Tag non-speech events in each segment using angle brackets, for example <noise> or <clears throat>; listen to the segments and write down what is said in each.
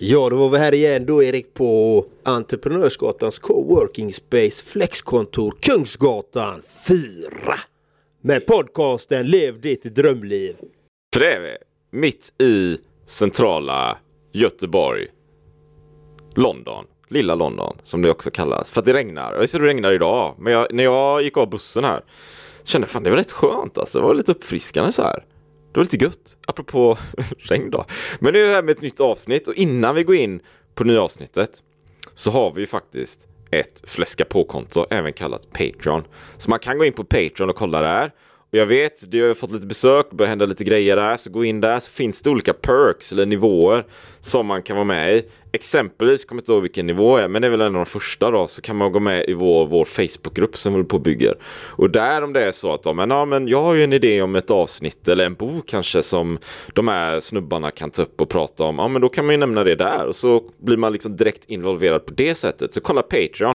Ja, då var vi här igen då Erik på Entreprenörsgatans coworking space flexkontor Kungsgatan 4. Med podcasten Lev ditt drömliv. För det är vi. Mitt i centrala Göteborg. London. Lilla London som det också kallas. För att det regnar. Jag ser det regnar idag. Men jag, när jag gick av bussen här kände fan det var rätt skönt alltså. Det var lite uppfriskande så här. Det var lite gött. Apropå <laughs> regn då. Men nu är vi här med ett nytt avsnitt och innan vi går in på nya avsnittet så har vi ju faktiskt ett fläska på-konto, även kallat Patreon. Så man kan gå in på Patreon och kolla där. Och jag vet, du har fått lite besök, det börjar hända lite grejer där, så gå in där så finns det olika perks eller nivåer som man kan vara med i. Exempelvis, kommer inte ihåg vilken nivå är, men det är väl en av de första då, så kan man gå med i vår, vår Facebookgrupp som vi håller på och bygger. Och där om det är så att, men, ja, men jag har ju en idé om ett avsnitt eller en bok kanske som de här snubbarna kan ta upp och prata om, ja men då kan man ju nämna det där och så blir man liksom direkt involverad på det sättet. Så kolla Patreon.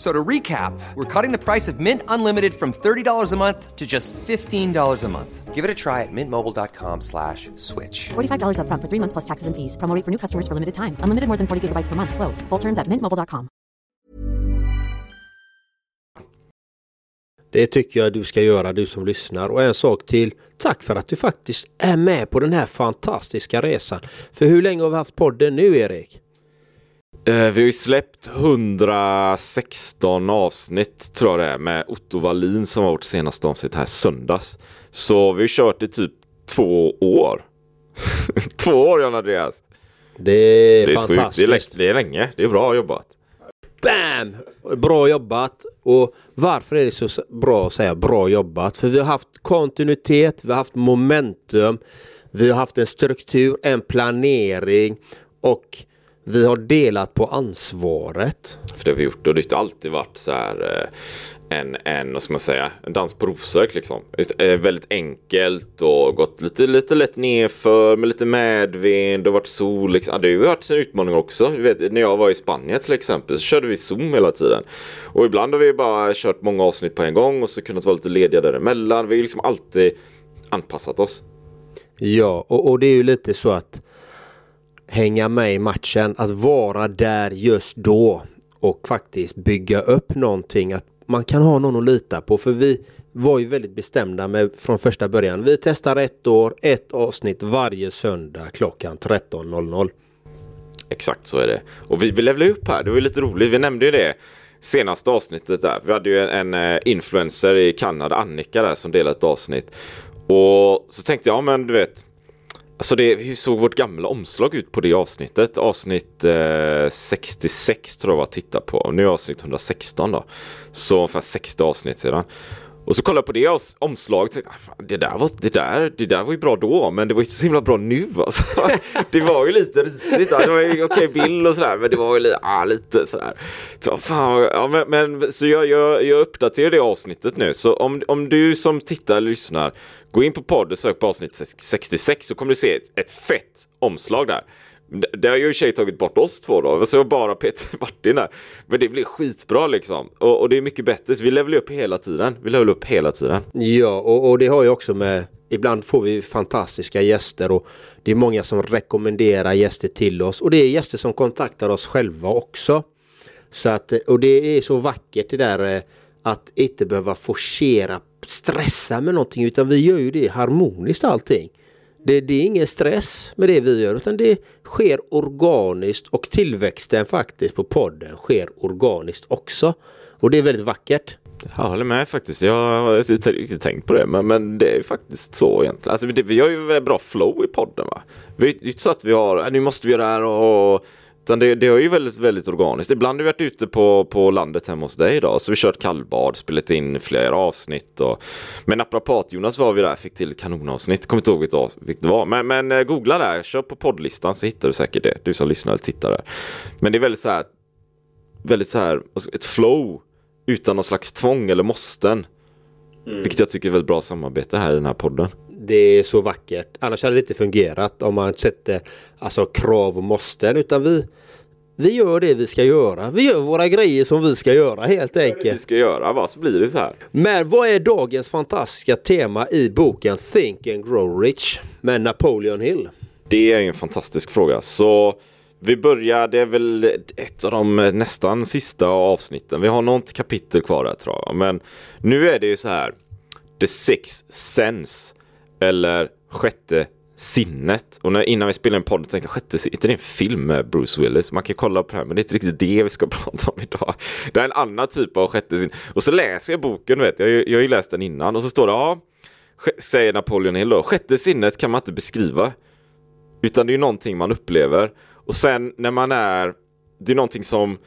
So to recap, we're cutting the price of Mint Unlimited from $30 a month to just $15 a month. Give it a try at mintmobile.com slash switch. $45 upfront for three months plus taxes and fees. Promo rate for new customers for limited time. Unlimited more than 40 gigabytes per month. Slows. Full terms at mintmobile.com. Det tycker jag du ska göra du som lyssnar. Och en sak till. Tack för att du faktiskt är med på den här fantastiska resan. För hur länge har vi haft podden nu Erik? Eh, vi har ju släppt 116 avsnitt tror jag det är med Otto Wallin som var vårt senaste avsnitt här söndags. Så vi har kört i typ två år. <laughs> två år John Andreas. Det är, Det är, fantastiskt. det, är, det är länge. Det är bra jobbat. Bam! Bra jobbat! Och varför är det så bra att säga bra jobbat? För vi har haft kontinuitet, vi har haft momentum, vi har haft en struktur, en planering och vi har delat på ansvaret. För det har vi gjort och det har alltid varit så här eh, en, en, vad ska man säga, en dans på rosor liksom. Eh, väldigt enkelt och gått lite, lite lätt nerför med lite medvind och varit sol liksom. Det har ju varit sin utmaning också. Du vet, när jag var i Spanien till exempel så körde vi Zoom hela tiden. Och ibland har vi bara kört många avsnitt på en gång och så kunnat vara lite lediga däremellan. Vi har liksom alltid anpassat oss. Ja, och, och det är ju lite så att hänga med i matchen, att vara där just då och faktiskt bygga upp någonting. Att man kan ha någon att lita på. För vi var ju väldigt bestämda med från första början. Vi testar ett år, ett avsnitt varje söndag klockan 13.00. Exakt så är det. Och vi, vill levla upp här, det var ju lite roligt. Vi nämnde ju det senaste avsnittet där. Vi hade ju en, en eh, influencer i Kanada, Annika där, som delade ett avsnitt. Och så tänkte jag, ja men du vet. Alltså det, hur såg vårt gamla omslag ut på det avsnittet? Avsnitt eh, 66 tror jag var att titta på. Nu är avsnitt 116 då. Så ungefär 60 avsnitt sedan. Och så kollade jag på det och omslaget och tänkte, ah, det, där var, det, där, det där var ju bra då, men det var ju inte så himla bra nu alltså. <laughs> Det var ju lite risigt, alltså, det var ju okej bild och sådär, men det var ju lite, ah, lite sådär. Så, fan, ja, men, men, så jag, jag, jag uppdaterar det avsnittet nu, så om, om du som tittar eller lyssnar, gå in på podd och sök på avsnitt 66 så kommer du se ett, ett fett omslag där. Det, har ju i och för sig tagit bort oss två då, så det bara Peter <laughs> Martin där. Men det blir skitbra liksom. Och, och det är mycket bättre, så vi levelar upp hela tiden. Vi levelar upp hela tiden. Ja, och, och det har ju också med Ibland får vi fantastiska gäster och det är många som rekommenderar gäster till oss och det är gäster som kontaktar oss själva också. Så att, och det är så vackert det där eh, att inte behöva forcera, stressa med någonting utan vi gör ju det harmoniskt allting. Det, det, är ingen stress med det vi gör utan det sker organiskt och tillväxten faktiskt på podden sker organiskt också. Och det är väldigt vackert. Jag håller med faktiskt. Jag har inte riktigt tänkt på det. Men, men det är faktiskt så egentligen. Alltså, det, vi har ju bra flow i podden va. det är inte så att vi har, äh, nu måste vi göra det här och utan det, det är ju väldigt, väldigt organiskt. Ibland har vi varit ute på, på landet hemma hos dig idag. Så vi kört kallbad, spelat in flera avsnitt. Och... Men Naprapat-Jonas var vi där, fick till kanonavsnitt. Kommer inte ihåg vilket det var. Men, men eh, googla där, kör på poddlistan så hittar du säkert det. Du som lyssnar eller tittar där. Men det är väldigt så här, väldigt så här, alltså, ett flow utan någon slags tvång eller måsten. Mm. Vilket jag tycker är väldigt bra samarbete här i den här podden. Det är så vackert. Annars hade det inte fungerat om man sätter alltså, krav och måsten. Utan vi, vi gör det vi ska göra. Vi gör våra grejer som vi ska göra helt enkelt. Det vi ska göra, va? Så blir det så här. Men vad är dagens fantastiska tema i boken Think and Grow Rich med Napoleon Hill? Det är en fantastisk fråga. Så vi börjar, det är väl ett av de nästan sista avsnitten. Vi har något kapitel kvar där tror jag. Men nu är det ju så här. The Six Sense. Eller sjätte sinnet. Och när, innan vi spelade en podd tänkte jag sjätte sinnet, är det en film med Bruce Willis? Man kan kolla på det här men det är inte riktigt det vi ska <laughs> prata om idag. Det är en annan typ av sjätte sinnet. Och så läser jag boken, vet jag, jag har ju läst den innan och så står det ja, säger Napoleon Hill då, sjätte sinnet kan man inte beskriva. Utan det är ju någonting man upplever. Och sen när man är, det är någonting som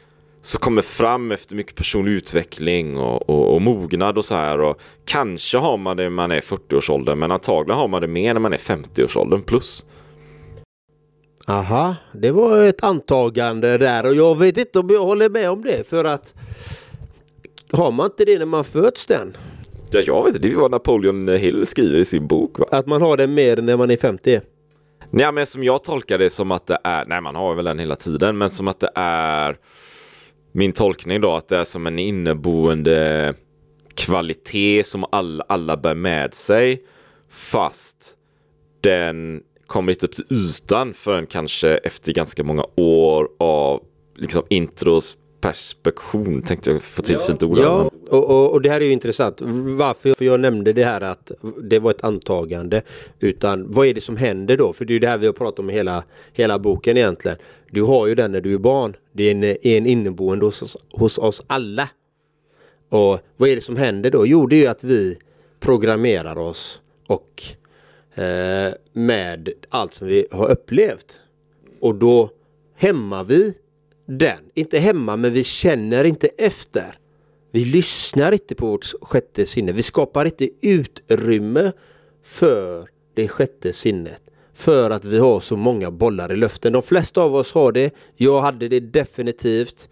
så kommer fram efter mycket personlig utveckling och, och, och, mognad och så här. Och kanske har man det när man är 40-årsåldern men antagligen har man det mer när man är 50-årsåldern plus. Aha, det var ett antagande där och jag vet inte om jag håller med om det för att har man inte det när man föds den? Ja, jag vet inte, det är vad Napoleon Hill skriver i sin bok. Va? Att man har det mer när man är 50? Nej men som jag tolkar det som att det är, nej man har väl den hela tiden, men som att det är min tolkning då att det är som en inneboende kvalitet som alla, alla bär med sig fast den kommer inte upp till ytan förrän kanske efter ganska många år av liksom intros perspektion tänkte jag få till ja. fint ord. Ja, och, och, och, det här är ju intressant. Varför jag nämnde det här att det var ett antagande. Utan vad är det som händer då? För det är ju det här vi har pratat om i hela, hela boken egentligen. Du har ju den när du är barn. Det är en, en inneboende hos, hos oss alla. Och vad är det som händer då? Jo, det är ju att vi programmerar oss och eh, med allt som vi har upplevt. Och då hämmar vi den. Inte hemma men vi känner inte efter. Vi lyssnar inte på vårt sjätte sinne. Vi skapar inte utrymme för det sjätte sinnet. För att vi har så många bollar i luften. De flesta av oss har det. Jag hade det definitivt.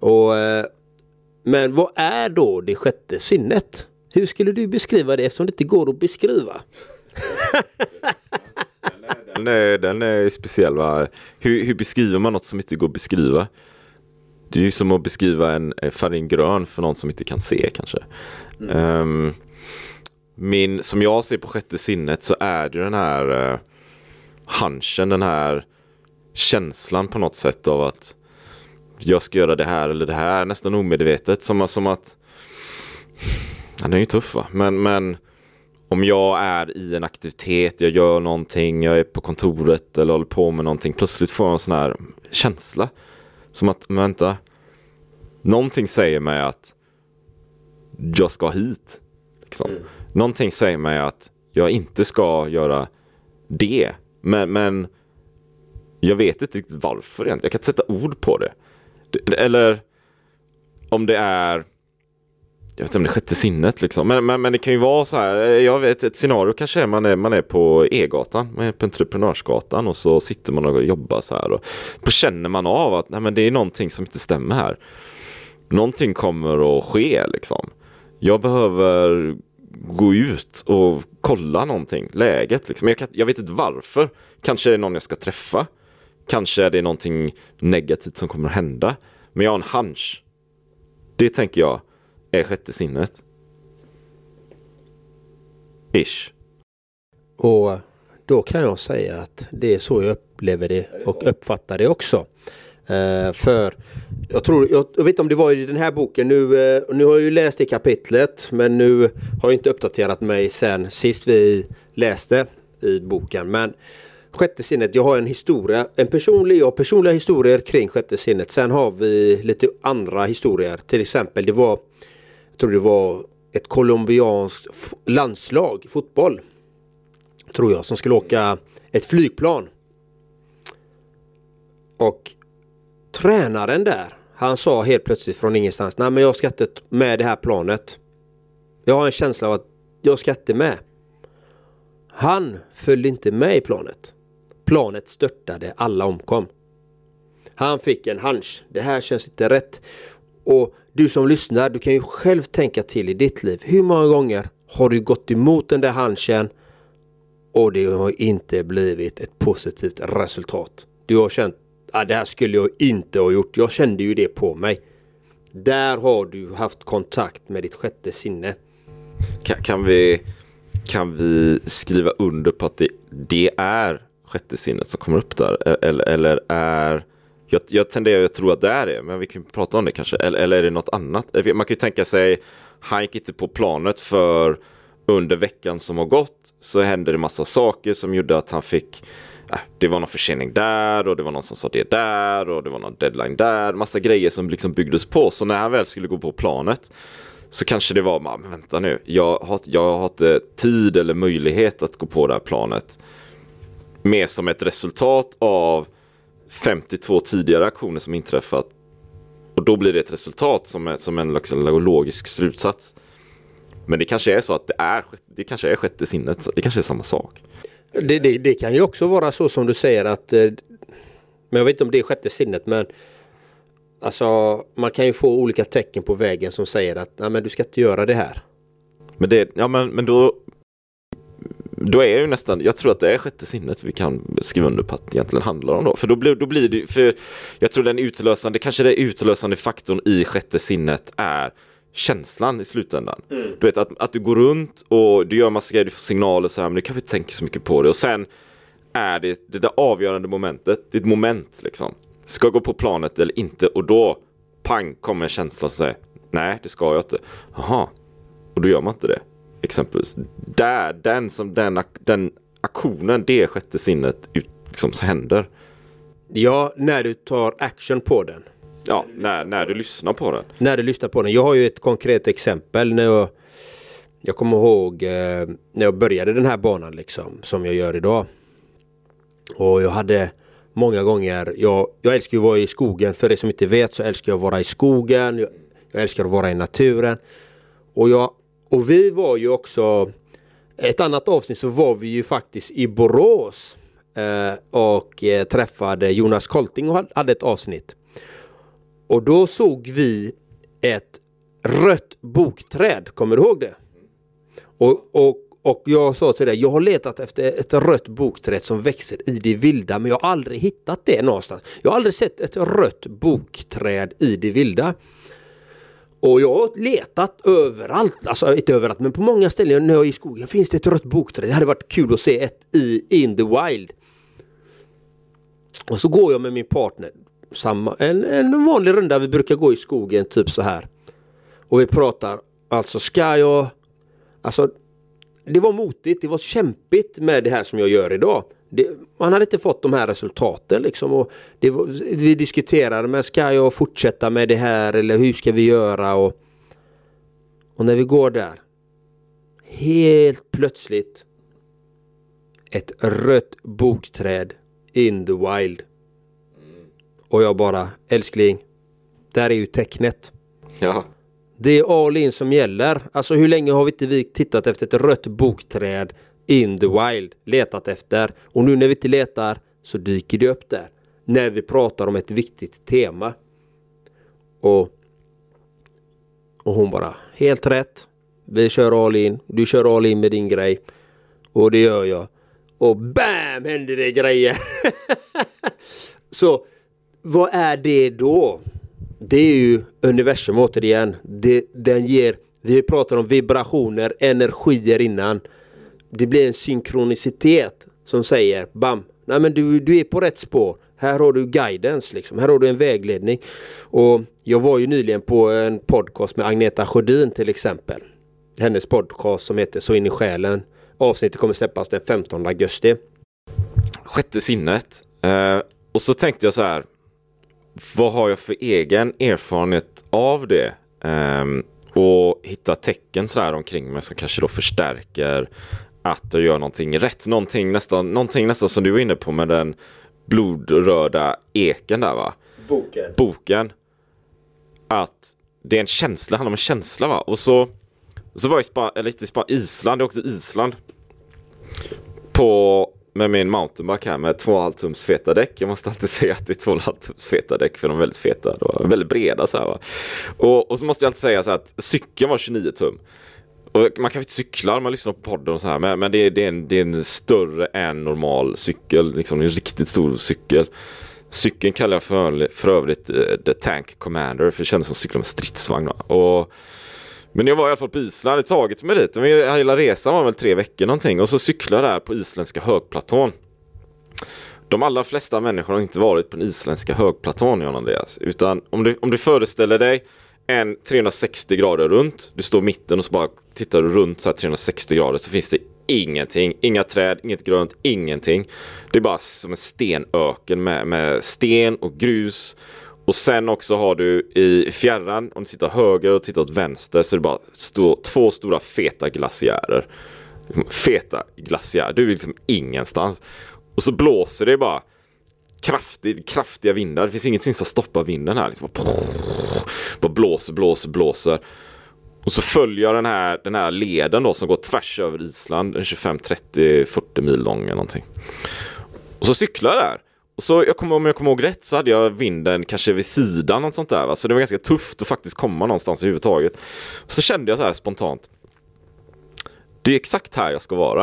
Och, eh, men vad är då det sjätte sinnet? Hur skulle du beskriva det eftersom det inte går att beskriva? <laughs> Den är, den är speciell va? Hur, hur beskriver man något som inte går att beskriva? Det är ju som att beskriva en färg grön för någon som inte kan se kanske. Mm. Um, min, som jag ser på sjätte sinnet så är det den här uh, hunchen, den här känslan på något sätt av att jag ska göra det här eller det här nästan omedvetet. Som, som att, den är ju tuff va, men, men om jag är i en aktivitet, jag gör någonting, jag är på kontoret eller håller på med någonting. Plötsligt får jag en sån här känsla. Som att, vänta. Någonting säger mig att jag ska hit. Liksom. Mm. Någonting säger mig att jag inte ska göra det. Men, men jag vet inte riktigt varför egentligen. Jag kan inte sätta ord på det. Eller om det är jag vet inte om det är sjätte sinnet liksom. Men, men, men det kan ju vara så här. Eh, jag vet ett scenario kanske är man är, man är på E-gatan. Man är på Entreprenörsgatan och så sitter man och jobbar så här. Och då känner man av att nej, men det är någonting som inte stämmer här. Någonting kommer att ske liksom. Jag behöver gå ut och kolla någonting, läget liksom. Jag, kan, jag vet inte varför. Kanske är det någon jag ska träffa. Kanske är det någonting negativt som kommer att hända. Men jag har en hunch. Det tänker jag är sjätte sinnet. Ish. Och då kan jag säga att det är så jag upplever det och uppfattar det också. Uh, för jag tror, jag, jag, vet inte om det var i den här boken nu, uh, nu har jag ju läst det kapitlet men nu har jag inte uppdaterat mig sen sist vi läste i boken. Men sjätte sinnet, jag har en historia, en personlig, jag har personliga historier kring sjätte sinnet. Sen har vi lite andra historier. Till exempel det var, jag tror det var ett colombianskt landslag, fotboll. Tror jag, som skulle åka ett flygplan. Och tränaren där, han sa helt plötsligt från ingenstans, nej men jag ska inte med det här planet. Jag har en känsla av att jag ska inte med. Han följde inte med i planet. Planet störtade, alla omkom. Han fick en hunch. Det här känns inte rätt. Och du som lyssnar, du kan ju själv tänka till i ditt liv. Hur många gånger har du gått emot den där hanchen och det har inte blivit ett positivt resultat? Du har känt att det här skulle jag inte ha gjort. Jag kände ju det på mig. Där har du haft kontakt med ditt sjätte sinne. Kan, kan vi, kan vi skriva under på att det, det är sjätte sinnet som kommer upp där? E-, eller, eller är... Jag, jag tenderar att tro att det är det, men vi kan prata om det kanske. Eller, eller är det något annat? Man kan ju tänka sig, han gick inte på planet för under veckan som har gått så hände det massa saker som gjorde att han fick äh, det var någon försening där och det var någon som sa det där och det var någon deadline där. Massa grejer som liksom byggdes på. Så när han väl skulle gå på planet så kanske det var, men vänta nu, jag har, jag har inte tid eller möjlighet att gå på det här planet mer som ett resultat av 52 tidigare aktioner som inträffat. Och då blir det ett resultat som, är, som en liksom logisk slutsats. Men det kanske är så att det är, det kanske är sjätte sinnet. Det kanske är samma sak. Det, det, det kan ju också vara så som du säger att eh, Men jag vet inte om det är sjätte sinnet men Alltså man kan ju få olika tecken på vägen som säger att Nej, men du ska inte göra det här. Men, det, ja, men, men då då är ju nästan, jag tror att det är sjätte sinnet vi kan skriva under på att det egentligen handlar om då. För då blir, då blir det, för jag tror den utlösande, kanske det utlösande faktorn i sjätte sinnet är känslan i slutändan. Mm. Du vet att, att du går runt och du gör massa grejer, du får signaler så här, men du kanske inte tänker så mycket på det. Och sen är det det där avgörande momentet, ett moment liksom. Ska jag gå på planet eller inte? Och då, pang, kommer en känsla som säger, nej det ska jag inte. Jaha, och då gör man inte det exempelvis. Där, den som den, den aktionen, det sjätte sinnet liksom händer. Ja, när du tar action på den. Ja, när, när du lyssnar på den. När du lyssnar på den. Jag har ju ett konkret exempel när jag Jag kommer ihåg eh, när jag började den här banan liksom som jag gör idag. Och jag hade många gånger, jag, jag älskar att vara i skogen. För er som inte vet så älskar jag att vara i skogen. Jag, jag älskar att vara i naturen. Och jag och vi var ju också ett annat avsnitt så var vi ju faktiskt i Borås eh, och eh, träffade Jonas Kolting och hade ett avsnitt. Och då såg vi ett rött bokträd, kommer du ihåg det? Och, och, och jag sa till dig, jag har letat efter ett rött bokträd som växer i det vilda men jag har aldrig hittat det någonstans. Jag har aldrig sett ett rött bokträd i det vilda. Och jag har letat överallt, alltså inte överallt men på många ställen när jag är i skogen finns det ett rött bokträd. Det hade varit kul att se ett i In the Wild. Och så går jag med min partner, samma, en, en vanlig runda vi brukar gå i skogen typ så här. Och vi pratar, alltså ska jag, alltså det var motigt, det var kämpigt med det här som jag gör idag det, man hade inte fått de här resultaten liksom. Och det, vi diskuterade, men ska jag fortsätta med det här eller hur ska vi göra? Och, och när vi går där, helt plötsligt ett rött bokträd in the wild. Och jag bara, älskling, där är ju tecknet. Ja. Det är all in som gäller. Alltså hur länge har vi inte vi tittat efter ett rött bokträd in the wild letat efter. Och nu när vi inte letar så dyker det upp där. När vi pratar om ett viktigt tema. Och, och hon bara, helt rätt. Vi kör all in. Du kör all in med din grej. Och det gör jag. Och BAM händer det grejer! <laughs> Så vad är det då? Det är ju universum återigen. Det, den ger, vi pratar om vibrationer, energier innan. Det blir en synkronicitet som säger bam, nej men du, du är på rätt spår. Här har du guidance liksom, här har du en vägledning. Och jag var ju nyligen på en podcast med Agneta Sjödin till exempel. Hennes podcast som heter Så in i själen. Avsnittet kommer släppas den 15 augusti. Sjätte sinnet. Eh, och så tänkte jag så här. Vad har jag för egen erfarenhet av det? Eh, och hitta tecken så här omkring mig som kanske då förstärker att jag gör någonting rätt. Någonting nästan, någonting nästan som du var inne på med den blodröda eken där va? Boken. Boken. Att det är en känsla, handlar om en känsla va? Och så, så var jag i Spa, eller inte i Spa, Island, jag åkte till Island. På, med min mountainbike här med 2,5 tums feta däck. Jag måste alltid <laughs> säga att det är 2,5 tums feta däck för de är väldigt feta. De är väldigt breda så här va. Och, och så måste jag alltid säga så här att cykeln var 29 tum. Och man kanske inte cyklar, man lyssnar på podden och så här, men, men det, är, det, är en, det är en större än normal cykel, liksom en riktigt stor cykel. Cykeln kallar jag för, för övrigt uh, The Tank Commander, för det kändes som att cykla med stridsvagn. Och, men jag var i alla fall på Island, det tagit mig dit. Hela resan var väl tre veckor någonting och så cyklade jag där på isländska högplatån. De allra flesta människor har inte varit på den isländska högplatån, John Andreas. Utan om du, om du föreställer dig en 360 grader runt. Du står i mitten och så bara tittar du runt så här 360 grader så finns det ingenting. Inga träd, inget grönt, ingenting. Det är bara som en stenöken med, med sten och grus. Och sen också har du i fjärran, om du tittar höger och tittar åt vänster så är det bara stå, två stora feta glaciärer. Liksom feta glaciärer, du är liksom ingenstans. Och så blåser det bara kraftig, kraftiga vindar. Det finns ingenting som stoppar vinden här. Liksom bara, bara blåser, blåser, blåser. Och så följer jag den här, den här leden då som går tvärs över Island. En 25, 30, 40 mil lång eller någonting. Och så cyklar jag där. Och så jag kommer, om jag kommer ihåg rätt så hade jag vinden kanske vid sidan något sånt där. Va? Så det var ganska tufft att faktiskt komma någonstans överhuvudtaget. Så kände jag så här spontant. Det är exakt här jag ska vara.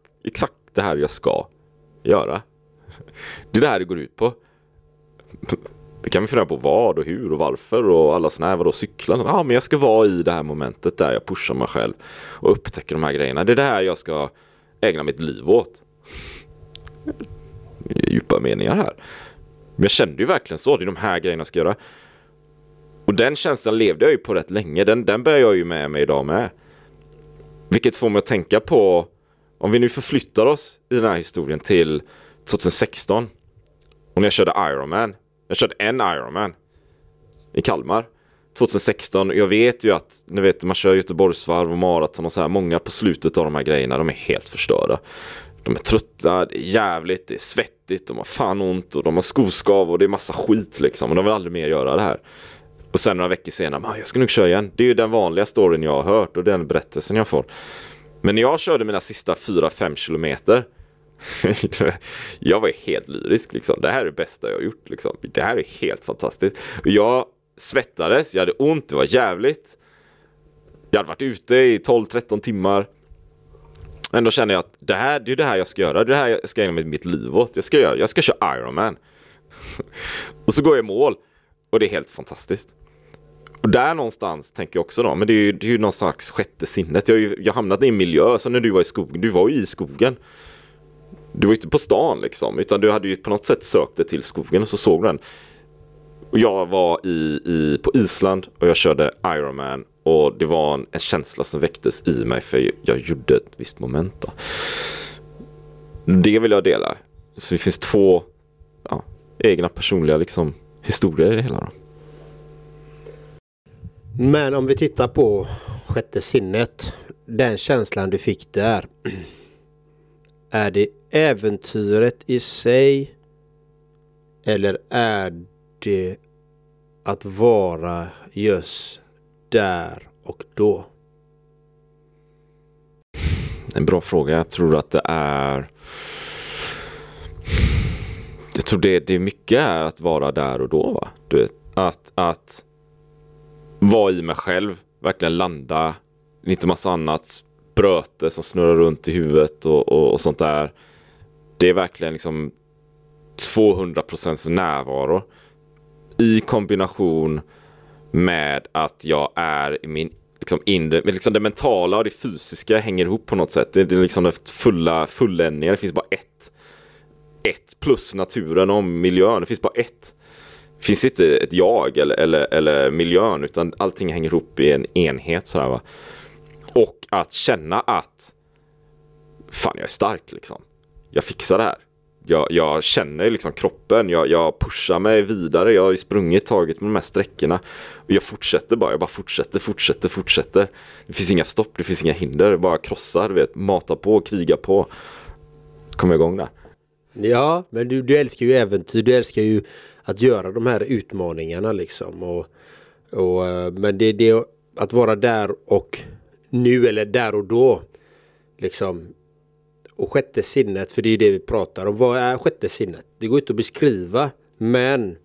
exakt, det här jag ska göra. Det är det här det går ut på. Det kan vi fundera på vad och hur och varför och alla sådana här, vadå cykla? Ja, men jag ska vara i det här momentet där jag pushar mig själv och upptäcker de här grejerna. Det är det här jag ska ägna mitt liv åt. Djupa meningar här. Men jag kände ju verkligen så, det är de här grejerna jag ska göra. Och den känslan levde jag ju på rätt länge, den, den bär jag ju med mig idag med. Vilket får mig att tänka på, om vi nu förflyttar oss i den här historien till 2016. Och när jag körde Ironman. Jag körde en Ironman i Kalmar. 2016. Jag vet ju att ni vet, man kör Göteborgsvarv och maraton och så här. Många på slutet av de här grejerna, de är helt förstörda. De är trötta, det är jävligt, det är svettigt, de har fan ont och de har skoskav och det är massa skit liksom. Och de vill aldrig mer göra det här. Och sen några veckor senare, ah, jag ska nog köra igen. Det är ju den vanliga storyn jag har hört och den berättelsen jag får. Men när jag körde mina sista 4-5 kilometer <laughs> jag var helt lyrisk liksom. Det här är det bästa jag har gjort liksom. Det här är helt fantastiskt. Jag svettades, jag hade ont, det var jävligt. Jag hade varit ute i 12-13 timmar. Ändå kände jag att det här, det är det här jag ska göra. Det det här jag ska ägna mitt liv åt. Jag ska, göra, jag ska köra Ironman. <laughs> och så går jag i mål. Och det är helt fantastiskt. Och där någonstans tänker jag också då, men det är ju, det är ju någon slags sjätte sinnet. Jag har ju jag hamnat i en miljö, Så när du var i skogen, du var ju i skogen. Du var ju inte på stan liksom, utan du hade ju på något sätt sökt dig till skogen och så såg du den. Och jag var i, i, på Island och jag körde Ironman och det var en, en känsla som väcktes i mig för jag gjorde ett visst moment. Då. Det vill jag dela. Så det finns två ja, egna personliga liksom, historier i det hela. Då. Men om vi tittar på sjätte sinnet. Den känslan du fick där. <clears throat> Är det äventyret i sig? Eller är det att vara just där och då? En bra fråga. Jag tror att det är Jag tror det, det är mycket är att vara där och då va? Du vet, att, att vara i mig själv, verkligen landa, inte massa annat bröte som snurrar runt i huvudet och, och, och sånt där. Det är verkligen liksom 200% närvaro i kombination med att jag är i min liksom inre, men liksom det mentala och det fysiska hänger ihop på något sätt. Det, det är liksom det fulla fulländningar. Det finns bara ett. Ett plus naturen och miljön. Det finns bara ett. Det finns inte ett jag eller, eller, eller miljön utan allting hänger ihop i en enhet. sådär va? Och att känna att fan jag är stark liksom. Jag fixar det här. Jag, jag känner liksom kroppen, jag, jag pushar mig vidare, jag har sprungit tagit med de här sträckorna. Och jag fortsätter bara, jag bara fortsätter, fortsätter, fortsätter. Det finns inga stopp, det finns inga hinder, bara krossar, du vet, mata på, kriga på. Kommer igång där. Ja, men du, du älskar ju äventyr, du älskar ju att göra de här utmaningarna liksom. Och, och, eh, men det är det att vara där och nu eller där och då. Liksom. Och sjätte sinnet, för det är det vi pratar om. Vad är sjätte sinnet? Det går inte att beskriva, men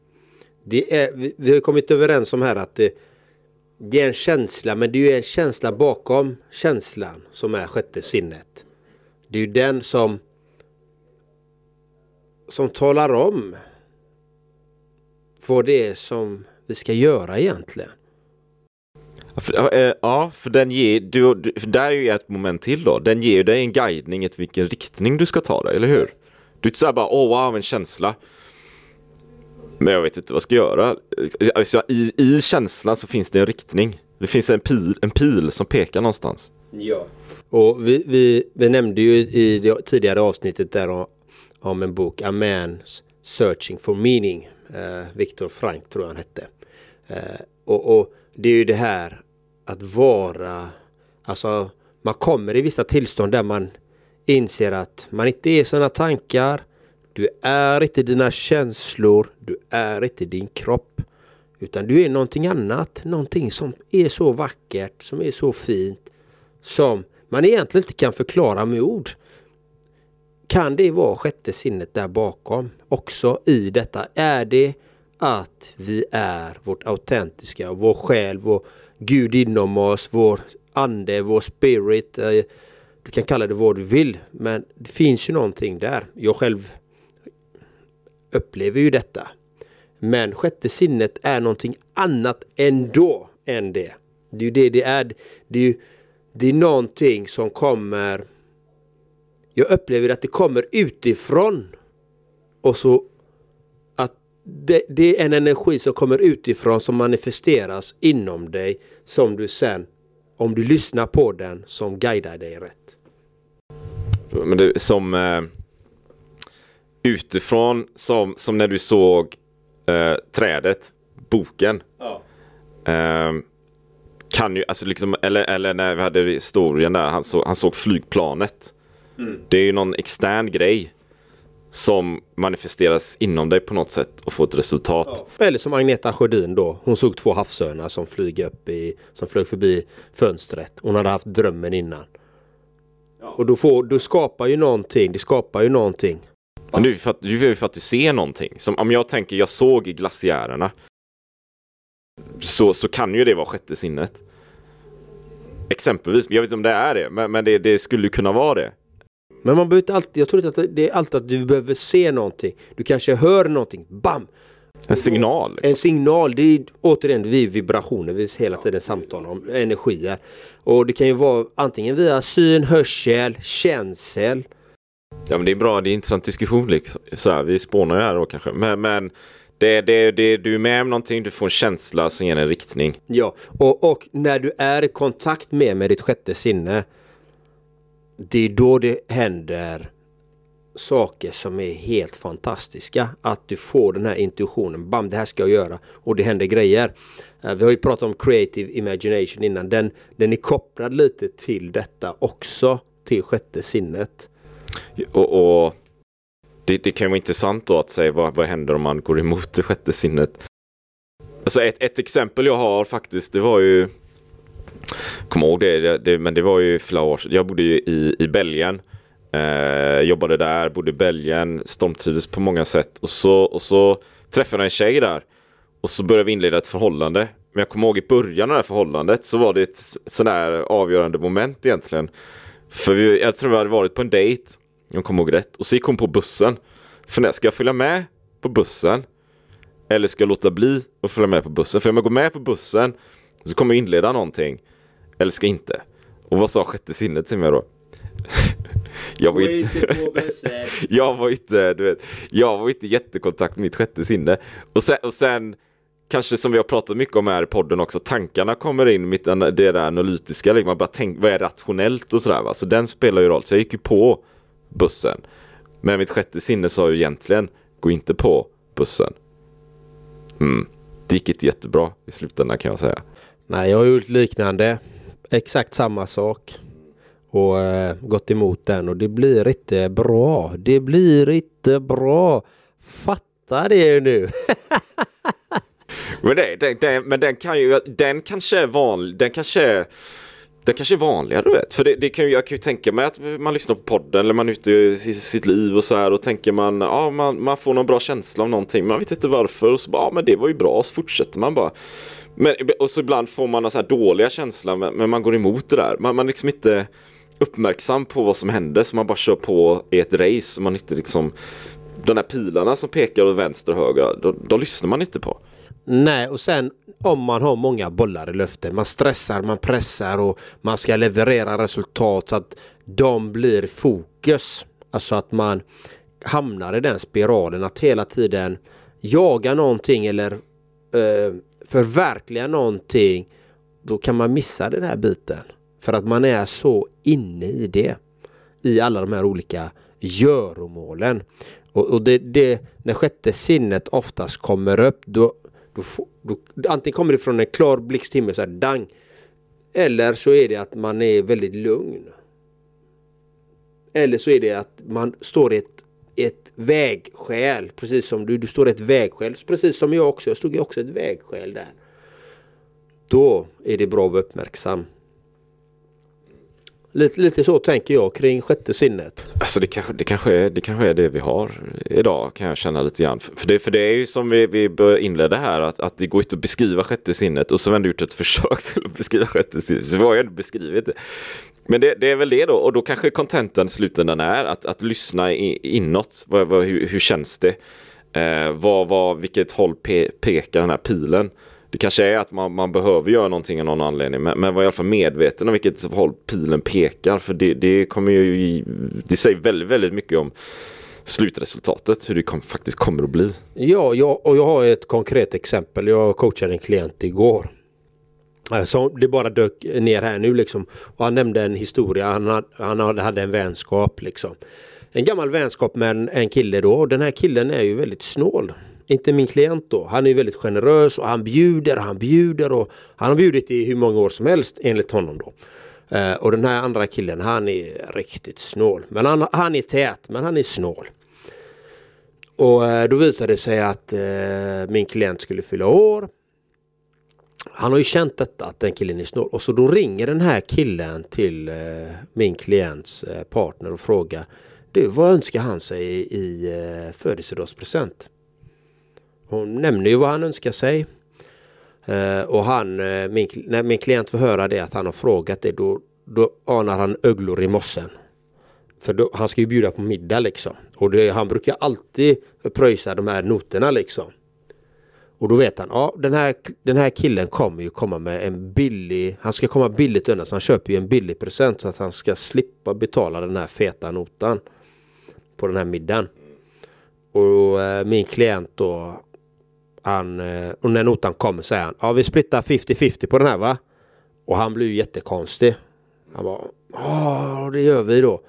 det är, vi, vi har kommit överens om här att det, det är en känsla, men det är ju en känsla bakom känslan som är sjätte sinnet. Det är ju den som som talar om vad det är som vi ska göra egentligen. Ja, för, ja, för den ger, du, du, för där är ju ett moment till då. Den ger dig en guidning i vilken riktning du ska ta dig, eller hur? Du är inte såhär bara, åh oh, wow, en känsla. Men jag vet inte vad jag ska göra. Alltså, i, I känslan så finns det en riktning. Det finns en pil, en pil som pekar någonstans. Ja. Och vi, vi, vi nämnde ju i det tidigare avsnittet där om, en bok, A Man's Searching for Meaning. Eh, Viktor Frank tror jag han hette. Eh, och, och det är ju det här att vara, alltså man kommer i vissa tillstånd där man inser att man inte är sina tankar, du är inte dina känslor, du är inte din kropp. Utan du är någonting annat, någonting som är så vackert, som är så fint, som man egentligen inte kan förklara med ord. Kan det vara sjätte sinnet där bakom också i detta? Är det att vi är vårt autentiska, vår själ, vår Gud inom oss, vår ande, vår spirit. Eh, du kan kalla det vad du vill, men det finns ju någonting där. Jag själv upplever ju detta. Men sjätte sinnet är någonting annat ändå än det. Det är ju det det är. Det är, det är någonting som kommer jag upplever att det kommer utifrån. Och så att det, det, är en energi som kommer utifrån som manifesteras inom dig. Som du sen, om du lyssnar på den, som guidar dig rätt. Men det, som eh, utifrån, som, som när du såg eh, trädet, boken. Ja. Eh, kan ju, alltså liksom, eller, eller när vi hade historien där, han, så, han såg flygplanet. Mm. Det är ju någon extern grej som manifesteras inom dig på något sätt och får ett resultat. Ja. Eller som Agneta Sjödin då. Hon såg två havsörnar som flyger upp i, som flög förbi fönstret. Hon hade haft drömmen innan. Ja. Och då, får, då skapar ju någonting, det skapar ju någonting. Men det är för att, det är för att du ser någonting. Som om jag tänker, jag såg i glaciärerna. Så, så kan ju det vara sjätte sinnet. Exempelvis, jag vet inte om det är det, men, men det, det skulle kunna vara det. Men man behöver alltid, jag tror inte att det är alltid att du behöver se någonting. Du kanske hör någonting, bam! En signal. Liksom. En signal, det är återigen vi vibrationer vi hela tiden samtalar om, energier. Och det kan ju vara antingen via syn, hörsel, känsel. Ja men det är bra, det är intressant diskussion liksom. Så här, vi spånar ju här då kanske. Men, men det, det, det, du är med om någonting, du får en känsla som ger en riktning. Ja, och, och när du är i kontakt med, med ditt sjätte sinne. Det är då det händer saker som är helt fantastiska. Att du får den här intuitionen. Bam, det här ska jag göra. Och det händer grejer. Eh, vi har ju pratat om creative imagination innan. Den, den är kopplad lite till detta också. Till sjätte sinnet. Och, och det, det, kan vara intressant då att säga vad, vad händer om man går emot det sjätte sinnet. Alltså ett, ett exempel jag har faktiskt, det var ju Kommer ihåg det, det, det, men det var ju flera år sedan. Jag bodde ju i, i Belgien. Eh, jobbade där, bodde i Belgien, stormtrivdes på många sätt. Och så, och så träffade jag en tjej där. Och så började vi inleda ett förhållande. Men jag kommer ihåg i början av det här förhållandet så var det ett sådär avgörande moment egentligen. För vi, jag tror vi hade varit på en dejt, om jag kommer ihåg rätt. Och så gick hon på bussen. För ska jag följa med på bussen? Eller ska jag låta bli att följa med på bussen? För om jag går med på bussen så kommer jag inleda någonting. Eller ska inte? Och vad sa sjätte sinnet till mig då? <laughs> jag var inte, <laughs> jag var inte, du vet, jag var inte jättekontakt med mitt sjätte sinne. Och sen, och sen kanske som vi har pratat mycket om här i podden också, tankarna kommer in, mitt, det där analytiska, liksom, man bara tänker, vad är rationellt och sådär va. Så den spelar ju roll. Så jag gick ju på bussen. Men mitt sjätte sinne sa ju egentligen, gå inte på bussen. Mm. Det gick inte jättebra i slutändan kan jag säga. Nej, jag har gjort liknande. Exakt samma sak och eh, gått emot den och det blir inte bra. Det blir inte bra. Fatta det nu. men, det, det, det, men den kan ju, den kanske är vanlig, den kanske är det kanske är vanligare du vet. För det, det kan ju, jag kan ju tänka mig att man lyssnar på podden eller man är ute i sitt liv och så här och tänker man, ja man, man får någon bra känsla av någonting. Man vet inte varför och så bara, ja men det var ju bra Och så fortsätter man bara. Men, och så ibland får man så här dåliga känslor men, men man går emot det där. Man, man liksom inte uppmärksam på vad som händer så man bara kör på i ett race. Man inte liksom de där pilarna som pekar åt vänster och höger, de, de lyssnar man inte på. Nej, och sen om man har många bollar i luften. Man stressar, man pressar och man ska leverera resultat så att de blir fokus. Alltså att man hamnar i den spiralen att hela tiden jaga någonting eller eh, förverkliga någonting. Då kan man missa den här biten. För att man är så inne i det. I alla de här olika göromålen. Och, och det, det, när sjätte sinnet oftast kommer upp då, då, då, antingen kommer det från en klar blixthimmel så här dang. Eller så är det att man är väldigt lugn. Eller så är det att man står i ett, ett vägskäl. Precis som du, du står ett vägskäl. Precis som jag också. Jag stod ju också i ett vägskäl där. Då är det bra att vara uppmärksam. Lite, lite så tänker jag kring sjätte sinnet. Alltså det kanske, det, kanske är, det kanske är det vi har idag kan jag känna lite grann. För det, för det är ju som vi, vi inledde här att, att det går inte att beskriva sjätte sinnet och så har vi gjort ett <laughs> försök till att beskriva sjätte sinnet. Så vi har ju ändå beskrivit det. Men det, det, är väl det då och då kanske kontenten i slutändan är att, att lyssna inåt. Vad, vad, hur, hur känns det? Eh, vad, vad, vilket håll pe, pekar den här pilen? Det kanske är att man, man behöver göra någonting av någon anledning. Men, men var i alla fall medveten om vilket håll pilen pekar. För det, det kommer ju, det säger väldigt, väldigt mycket om slutresultatet, hur det kom, faktiskt kommer att bli. Ja, jag, och jag har ett konkret exempel. Jag coachade en klient igår. Eh, som det bara dök ner här nu liksom. Och han nämnde en historia. Han hade, han hade en vänskap liksom. En gammal vänskap med en, en kille då. Och den här killen är ju väldigt snål inte min klient då. Han är väldigt generös och han bjuder och han bjuder och han har bjudit i hur många år som helst enligt honom då. Uh, och den här andra killen han är riktigt snål. Men han, han är tät men han är snål. Och uh, då visade det sig att uh, min klient skulle fylla år. Han har ju känt detta att den killen är snål och så då ringer den här killen till eh, min klients eh, partner och frågar Du vad önskar han sig i, i eh, födelsedagspresent? Hon nämner ju vad han önskar sig. Och han, min, när min klient får höra det att han har frågat det då, då anar han öglor i mossen. För då, han ska ju bjuda på middag liksom. Och det, han brukar alltid pröjsa de här noterna liksom. Och då vet han, ja den här, den här killen kommer ju komma med en billig, han ska komma billigt undan så han köper ju en billig present så att han ska slippa betala den här feta notan på den här middagen. Och eh, min klient då, han, eh, och när notan kommer säger han, ja vi splittar 50-50 på den här va? Och han blir ju jättekonstig. Han bara, ja det gör vi då.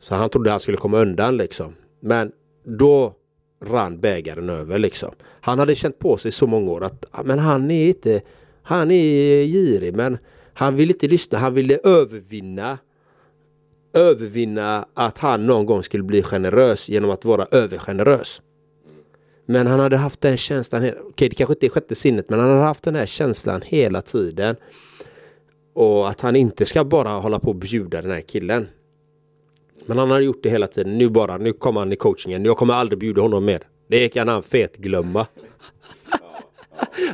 Så han trodde han skulle komma undan liksom. Men då rann bägaren över liksom. Han hade känt på sig så många år att ah, men han är inte, han är girig men han vill inte lyssna, han ville övervinna övervinna att han någon gång skulle bli generös genom att vara övergenerös. Men han hade haft den känslan, okej okay, det kanske inte är sjätte sinnet men han hade haft den här känslan hela tiden. Och att han inte ska bara hålla på och bjuda den här killen. Men han har gjort det hela tiden. Nu bara, nu kommer han i coachingen. Jag kommer aldrig bjuda honom mer. Det kan han fet glömma.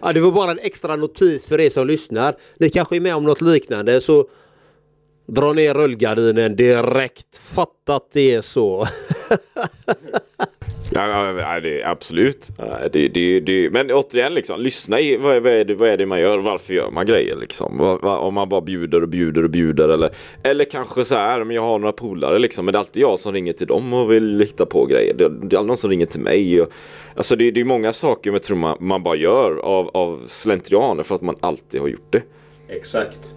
ja, det var bara en extra notis för er som lyssnar. Ni kanske är med om något liknande så dra ner rullgardinen direkt. Fatta att det är så. <laughs> Ja, ja det, absolut. Det, det, det, men återigen, liksom, lyssna i vad, vad, är det, vad är det man gör? Varför gör man grejer? Liksom? Om man bara bjuder och bjuder och bjuder. Eller, eller kanske så här, men jag har några polare liksom, men det är alltid jag som ringer till dem och vill hitta på grejer. Det, det är aldrig någon som ringer till mig. Och, alltså det, det är många saker jag tror man, man bara gör av, av slentrianer för att man alltid har gjort det. Exakt.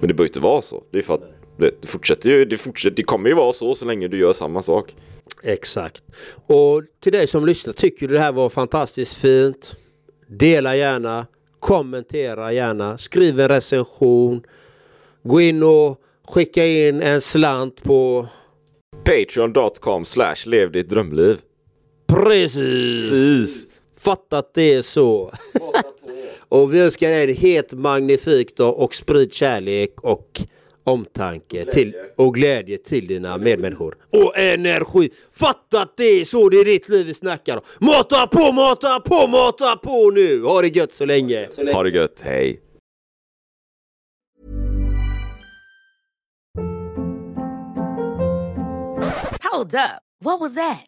Men det behöver inte vara så. Det är för att det fortsätter ju, det, fortsätter, det kommer ju vara så så länge du gör samma sak. Exakt. Och till dig som lyssnar, tycker du det här var fantastiskt fint? Dela gärna, kommentera gärna, skriv en recension. Gå in och skicka in en slant på Patreon.com slash lev ditt drömliv. Precis! Precis. Fatta att det är så. <laughs> och vi önskar er helt magnifikt och sprid kärlek och omtanke till, och glädje till dina medmänniskor. Och energi! Fatta att det är så det är ditt liv vi snackar om. Mata på, mata på, mata på nu! Ha det gött så länge! Så länge. Ha det gött, hej! Hold up. What was that?